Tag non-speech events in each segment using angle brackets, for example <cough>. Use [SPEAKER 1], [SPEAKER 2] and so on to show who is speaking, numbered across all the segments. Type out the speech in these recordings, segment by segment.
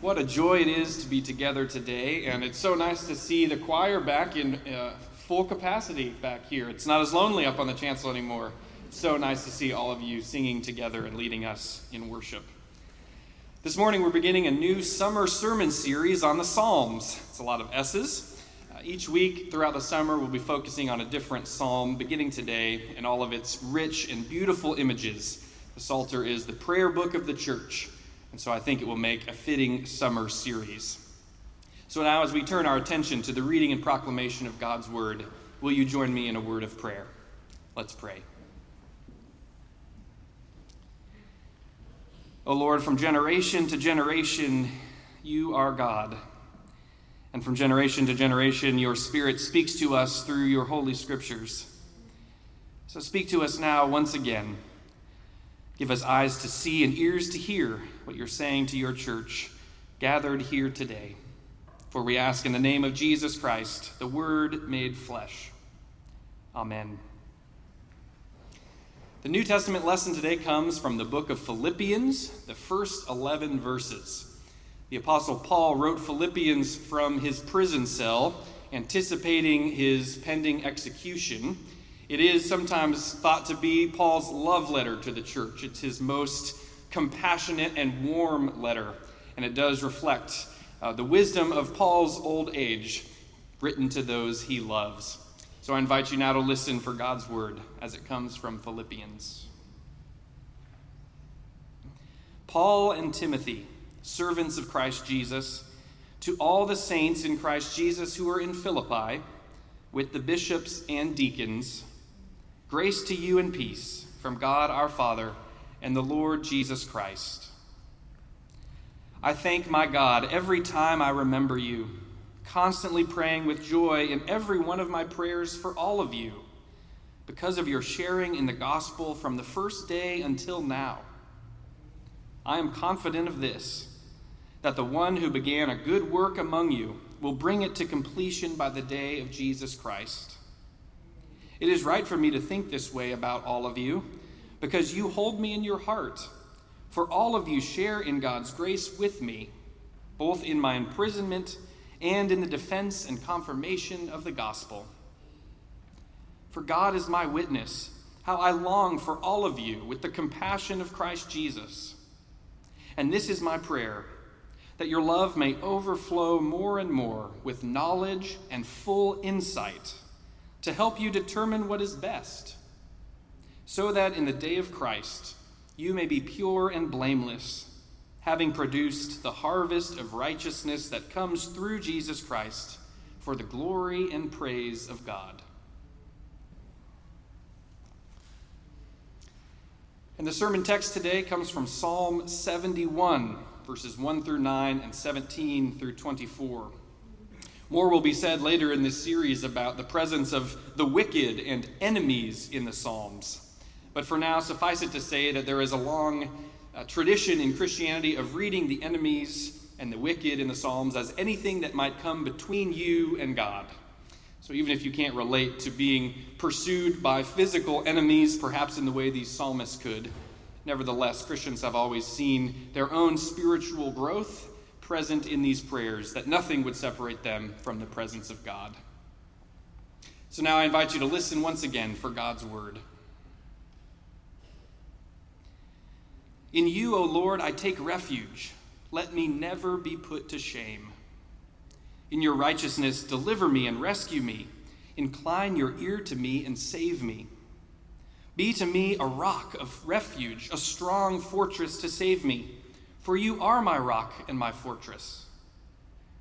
[SPEAKER 1] What a joy it is to be together today, and it's so nice to see the choir back in uh, full capacity back here. It's not as lonely up on the chancel anymore. It's so nice to see all of you singing together and leading us in worship. This morning, we're beginning a new summer sermon series on the Psalms. It's a lot of S's. Uh, each week throughout the summer, we'll be focusing on a different psalm, beginning today, and all of its rich and beautiful images. The Psalter is the prayer book of the church. And so I think it will make a fitting summer series. So now, as we turn our attention to the reading and proclamation of God's word, will you join me in a word of prayer? Let's pray. O Lord, from generation to generation, you are God. And from generation to generation, your Spirit speaks to us through your holy scriptures. So speak to us now once again. Give us eyes to see and ears to hear what you're saying to your church gathered here today. For we ask in the name of Jesus Christ, the Word made flesh. Amen. The New Testament lesson today comes from the book of Philippians, the first 11 verses. The Apostle Paul wrote Philippians from his prison cell, anticipating his pending execution. It is sometimes thought to be Paul's love letter to the church. It's his most compassionate and warm letter, and it does reflect uh, the wisdom of Paul's old age written to those he loves. So I invite you now to listen for God's word as it comes from Philippians. Paul and Timothy, servants of Christ Jesus, to all the saints in Christ Jesus who are in Philippi, with the bishops and deacons, grace to you and peace from God our Father and the Lord Jesus Christ. I thank my God every time I remember you, constantly praying with joy in every one of my prayers for all of you, because of your sharing in the gospel from the first day until now. I am confident of this that the one who began a good work among you will bring it to completion by the day of Jesus Christ. It is right for me to think this way about all of you because you hold me in your heart. For all of you share in God's grace with me, both in my imprisonment and in the defense and confirmation of the gospel. For God is my witness, how I long for all of you with the compassion of Christ Jesus. And this is my prayer that your love may overflow more and more with knowledge and full insight to help you determine what is best so that in the day of Christ you may be pure and blameless, having produced the harvest of righteousness that comes through Jesus Christ for the glory and praise of God. And the sermon text today comes from Psalm 71, verses 1 through 9 and 17 through 24. More will be said later in this series about the presence of the wicked and enemies in the Psalms. But for now, suffice it to say that there is a long uh, tradition in Christianity of reading the enemies and the wicked in the Psalms as anything that might come between you and God. So even if you can't relate to being pursued by physical enemies, perhaps in the way these psalmists could, nevertheless, Christians have always seen their own spiritual growth present in these prayers, that nothing would separate them from the presence of God. So now I invite you to listen once again for God's word. In you, O Lord, I take refuge. Let me never be put to shame. In your righteousness, deliver me and rescue me. Incline your ear to me and save me. Be to me a rock of refuge, a strong fortress to save me, for you are my rock and my fortress.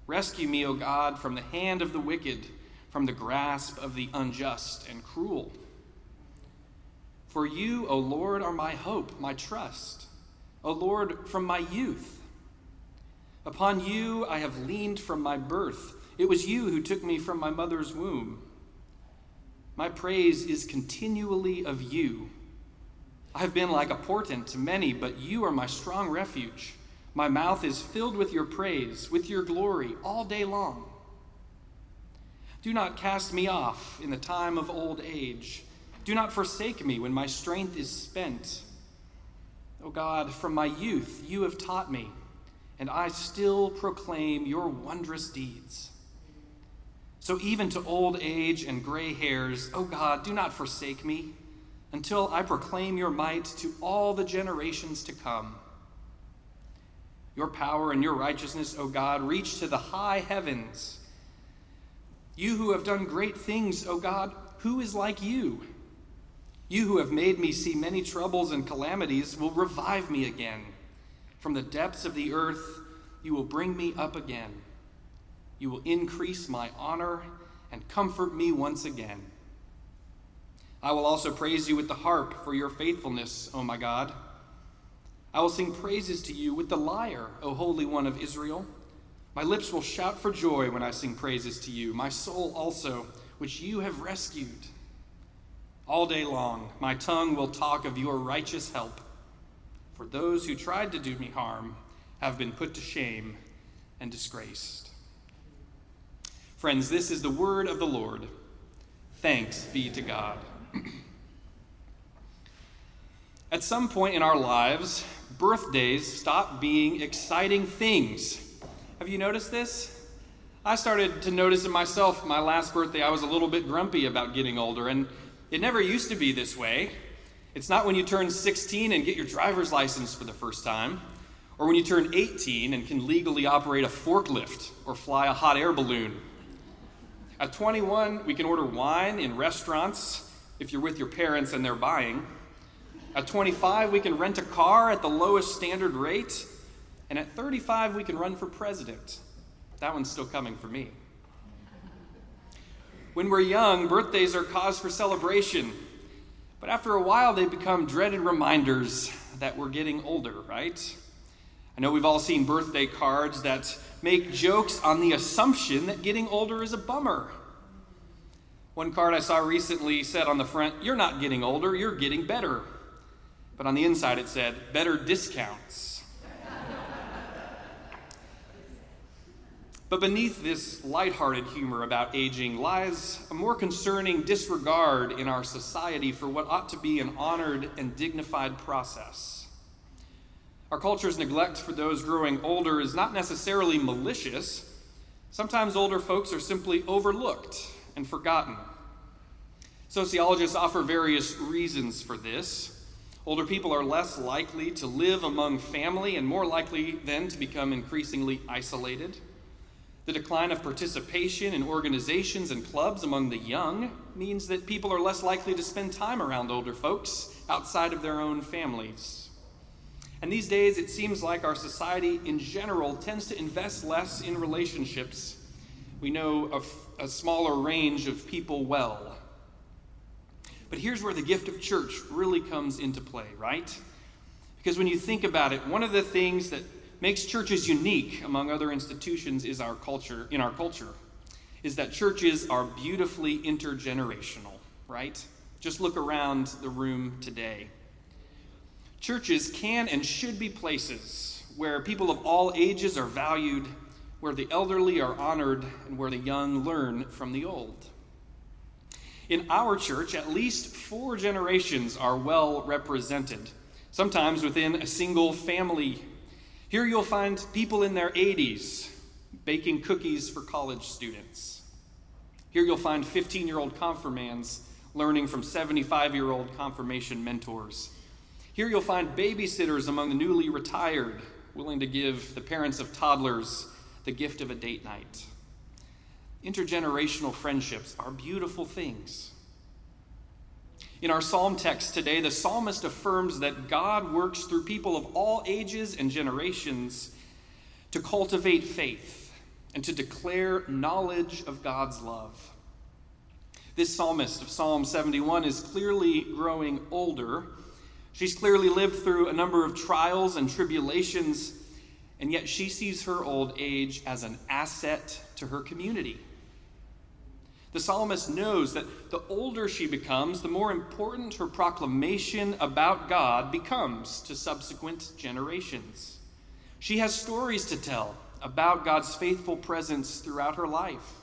[SPEAKER 1] Rescue me, O God, from the hand of the wicked, from the grasp of the unjust and cruel. For you, O Lord, are my hope, my trust. O Lord, from my youth. Upon you I have leaned from my birth. It was you who took me from my mother's womb. My praise is continually of you. I have been like a portent to many, but you are my strong refuge. My mouth is filled with your praise, with your glory, all day long. Do not cast me off in the time of old age. Do not forsake me when my strength is spent. O oh God, from my youth you have taught me, and I still proclaim your wondrous deeds. So, even to old age and gray hairs, O God, do not forsake me until I proclaim your might to all the generations to come. Your power and your righteousness, O God, reach to the high heavens. You who have done great things, O God, who is like you? You who have made me see many troubles and calamities will revive me again. From the depths of the earth, you will bring me up again. You will increase my honor and comfort me once again. I will also praise you with the harp for your faithfulness, O my God. I will sing praises to you with the lyre, O Holy One of Israel. My lips will shout for joy when I sing praises to you, my soul also, which you have rescued. All day long, my tongue will talk of your righteous help. For those who tried to do me harm have been put to shame and disgraced. Friends, this is the word of the Lord. Thanks be to God. <clears throat> At some point in our lives, birthdays stop being exciting things. Have you noticed this? I started to notice it myself. My last birthday, I was a little bit grumpy about getting older, and it never used to be this way. It's not when you turn 16 and get your driver's license for the first time, or when you turn 18 and can legally operate a forklift or fly a hot air balloon. At 21, we can order wine in restaurants if you're with your parents and they're buying. At 25, we can rent a car at the lowest standard rate. And at 35, we can run for president. That one's still coming for me. When we're young, birthdays are cause for celebration. But after a while, they become dreaded reminders that we're getting older, right? I know we've all seen birthday cards that make jokes on the assumption that getting older is a bummer. One card I saw recently said on the front, You're not getting older, you're getting better. But on the inside, it said, Better discounts. But beneath this lighthearted humor about aging lies a more concerning disregard in our society for what ought to be an honored and dignified process. Our culture's neglect for those growing older is not necessarily malicious. Sometimes older folks are simply overlooked and forgotten. Sociologists offer various reasons for this. Older people are less likely to live among family and more likely then to become increasingly isolated. The decline of participation in organizations and clubs among the young means that people are less likely to spend time around older folks outside of their own families. And these days, it seems like our society in general tends to invest less in relationships. We know a, a smaller range of people well. But here's where the gift of church really comes into play, right? Because when you think about it, one of the things that makes churches unique among other institutions is our culture in our culture is that churches are beautifully intergenerational right just look around the room today churches can and should be places where people of all ages are valued where the elderly are honored and where the young learn from the old in our church at least four generations are well represented sometimes within a single family here you'll find people in their 80s baking cookies for college students. Here you'll find 15 year old confirmands learning from 75 year old confirmation mentors. Here you'll find babysitters among the newly retired, willing to give the parents of toddlers the gift of a date night. Intergenerational friendships are beautiful things. In our psalm text today, the psalmist affirms that God works through people of all ages and generations to cultivate faith and to declare knowledge of God's love. This psalmist of Psalm 71 is clearly growing older. She's clearly lived through a number of trials and tribulations, and yet she sees her old age as an asset to her community. The psalmist knows that the older she becomes, the more important her proclamation about God becomes to subsequent generations. She has stories to tell about God's faithful presence throughout her life.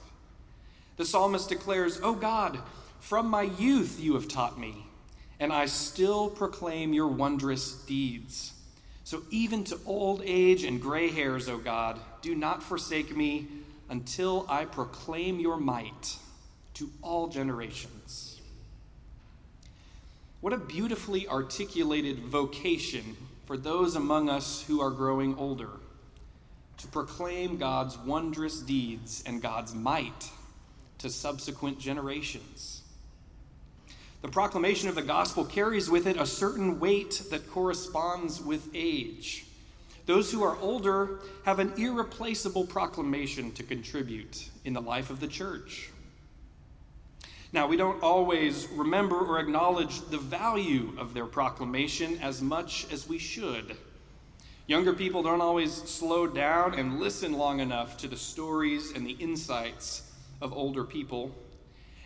[SPEAKER 1] The psalmist declares, O God, from my youth you have taught me, and I still proclaim your wondrous deeds. So even to old age and gray hairs, O God, do not forsake me until I proclaim your might to all generations. What a beautifully articulated vocation for those among us who are growing older to proclaim God's wondrous deeds and God's might to subsequent generations. The proclamation of the gospel carries with it a certain weight that corresponds with age. Those who are older have an irreplaceable proclamation to contribute in the life of the church. Now, we don't always remember or acknowledge the value of their proclamation as much as we should. Younger people don't always slow down and listen long enough to the stories and the insights of older people.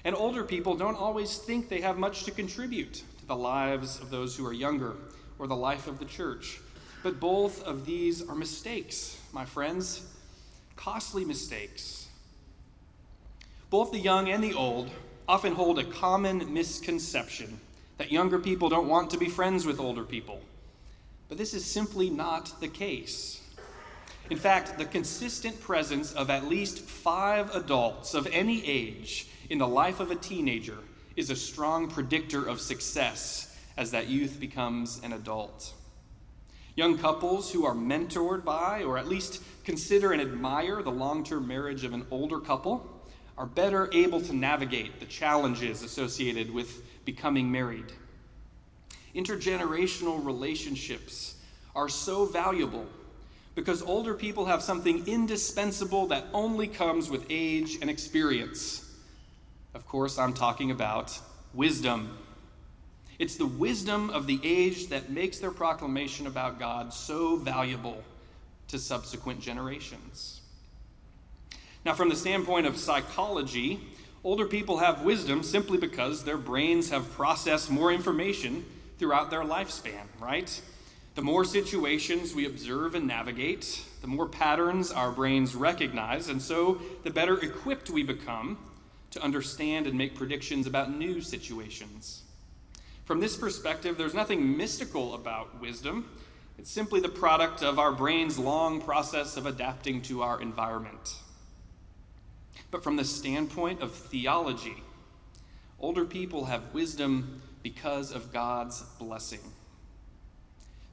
[SPEAKER 1] And older people don't always think they have much to contribute to the lives of those who are younger or the life of the church. But both of these are mistakes, my friends, costly mistakes. Both the young and the old often hold a common misconception that younger people don't want to be friends with older people. But this is simply not the case. In fact, the consistent presence of at least five adults of any age in the life of a teenager is a strong predictor of success as that youth becomes an adult. Young couples who are mentored by, or at least consider and admire, the long term marriage of an older couple are better able to navigate the challenges associated with becoming married. Intergenerational relationships are so valuable because older people have something indispensable that only comes with age and experience. Of course, I'm talking about wisdom. It's the wisdom of the age that makes their proclamation about God so valuable to subsequent generations. Now, from the standpoint of psychology, older people have wisdom simply because their brains have processed more information throughout their lifespan, right? The more situations we observe and navigate, the more patterns our brains recognize, and so the better equipped we become to understand and make predictions about new situations. From this perspective, there's nothing mystical about wisdom. It's simply the product of our brain's long process of adapting to our environment. But from the standpoint of theology, older people have wisdom because of God's blessing.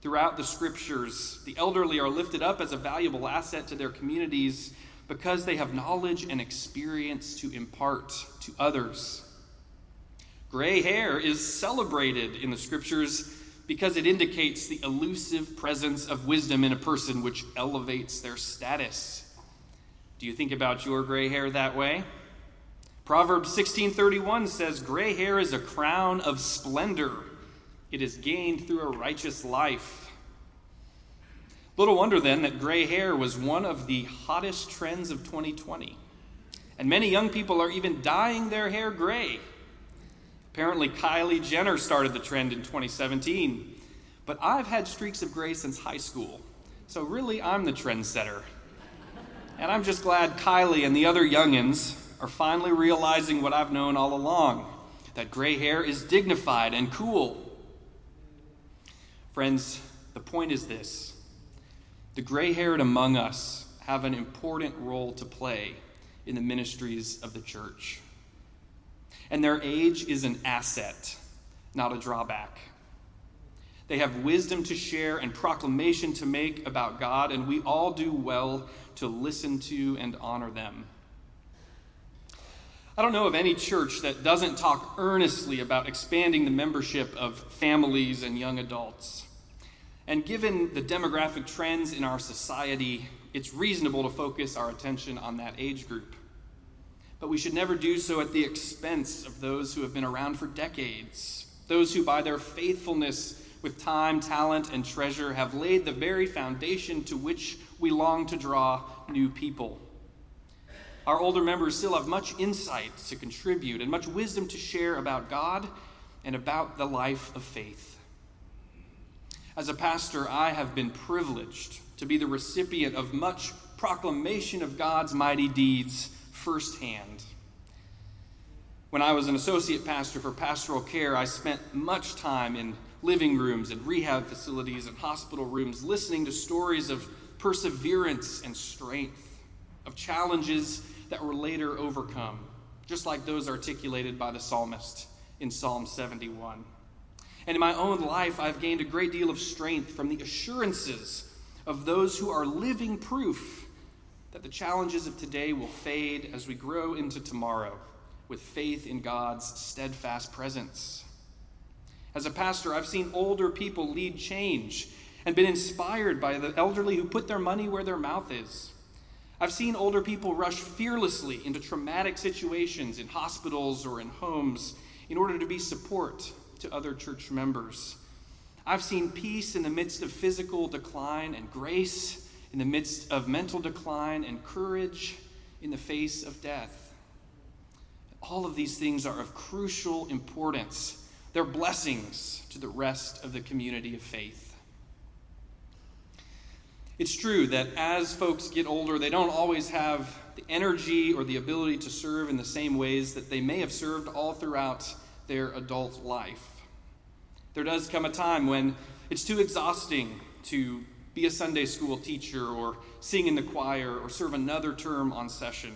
[SPEAKER 1] Throughout the scriptures, the elderly are lifted up as a valuable asset to their communities because they have knowledge and experience to impart to others. Gray hair is celebrated in the scriptures because it indicates the elusive presence of wisdom in a person, which elevates their status. Do you think about your gray hair that way? Proverbs 16:31 says gray hair is a crown of splendor. It is gained through a righteous life. Little wonder then that gray hair was one of the hottest trends of 2020. And many young people are even dyeing their hair gray. Apparently, Kylie Jenner started the trend in 2017. But I've had streaks of gray since high school. So, really, I'm the trendsetter. And I'm just glad Kylie and the other youngins are finally realizing what I've known all along that gray hair is dignified and cool. Friends, the point is this the gray haired among us have an important role to play in the ministries of the church. And their age is an asset, not a drawback. They have wisdom to share and proclamation to make about God, and we all do well to listen to and honor them. I don't know of any church that doesn't talk earnestly about expanding the membership of families and young adults. And given the demographic trends in our society, it's reasonable to focus our attention on that age group. But we should never do so at the expense of those who have been around for decades, those who, by their faithfulness with time, talent, and treasure, have laid the very foundation to which we long to draw new people. Our older members still have much insight to contribute and much wisdom to share about God and about the life of faith. As a pastor, I have been privileged to be the recipient of much proclamation of God's mighty deeds firsthand. When I was an associate pastor for pastoral care, I spent much time in living rooms and rehab facilities and hospital rooms, listening to stories of perseverance and strength, of challenges that were later overcome, just like those articulated by the psalmist in Psalm 71. And in my own life, I've gained a great deal of strength from the assurances of those who are living proof that the challenges of today will fade as we grow into tomorrow with faith in God's steadfast presence. As a pastor, I've seen older people lead change and been inspired by the elderly who put their money where their mouth is. I've seen older people rush fearlessly into traumatic situations in hospitals or in homes in order to be support to other church members. I've seen peace in the midst of physical decline and grace in the midst of mental decline and courage in the face of death. All of these things are of crucial importance. They're blessings to the rest of the community of faith. It's true that as folks get older, they don't always have the energy or the ability to serve in the same ways that they may have served all throughout their adult life. There does come a time when it's too exhausting to be a Sunday school teacher or sing in the choir or serve another term on session.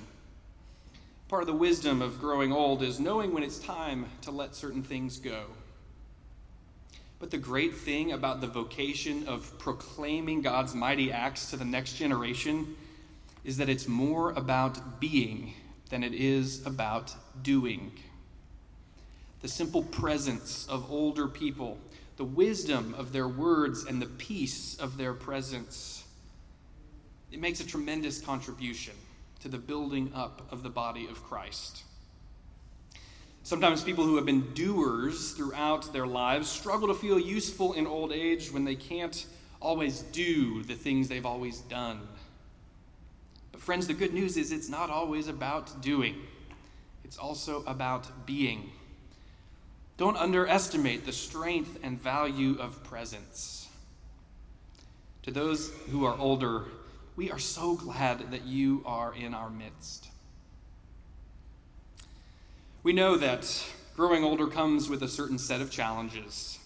[SPEAKER 1] Part of the wisdom of growing old is knowing when it's time to let certain things go. But the great thing about the vocation of proclaiming God's mighty acts to the next generation is that it's more about being than it is about doing. The simple presence of older people, the wisdom of their words, and the peace of their presence, it makes a tremendous contribution to the building up of the body of Christ. Sometimes people who have been doers throughout their lives struggle to feel useful in old age when they can't always do the things they've always done. But, friends, the good news is it's not always about doing, it's also about being. Don't underestimate the strength and value of presence. To those who are older, we are so glad that you are in our midst. We know that growing older comes with a certain set of challenges,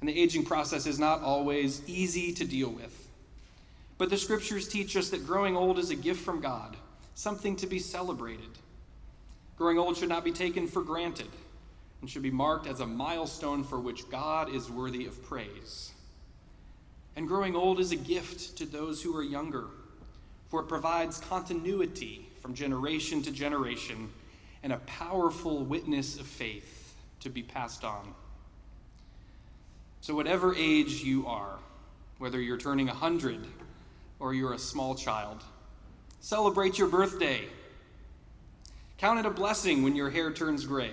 [SPEAKER 1] and the aging process is not always easy to deal with. But the scriptures teach us that growing old is a gift from God, something to be celebrated. Growing old should not be taken for granted and should be marked as a milestone for which God is worthy of praise. And growing old is a gift to those who are younger, for it provides continuity from generation to generation and a powerful witness of faith to be passed on. So, whatever age you are, whether you're turning 100 or you're a small child, celebrate your birthday. Count it a blessing when your hair turns gray.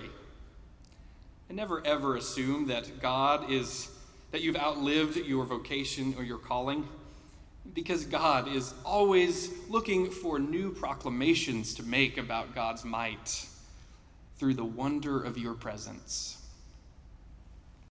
[SPEAKER 1] And never ever assume that God is, that you've outlived your vocation or your calling, because God is always looking for new proclamations to make about God's might through the wonder of your presence.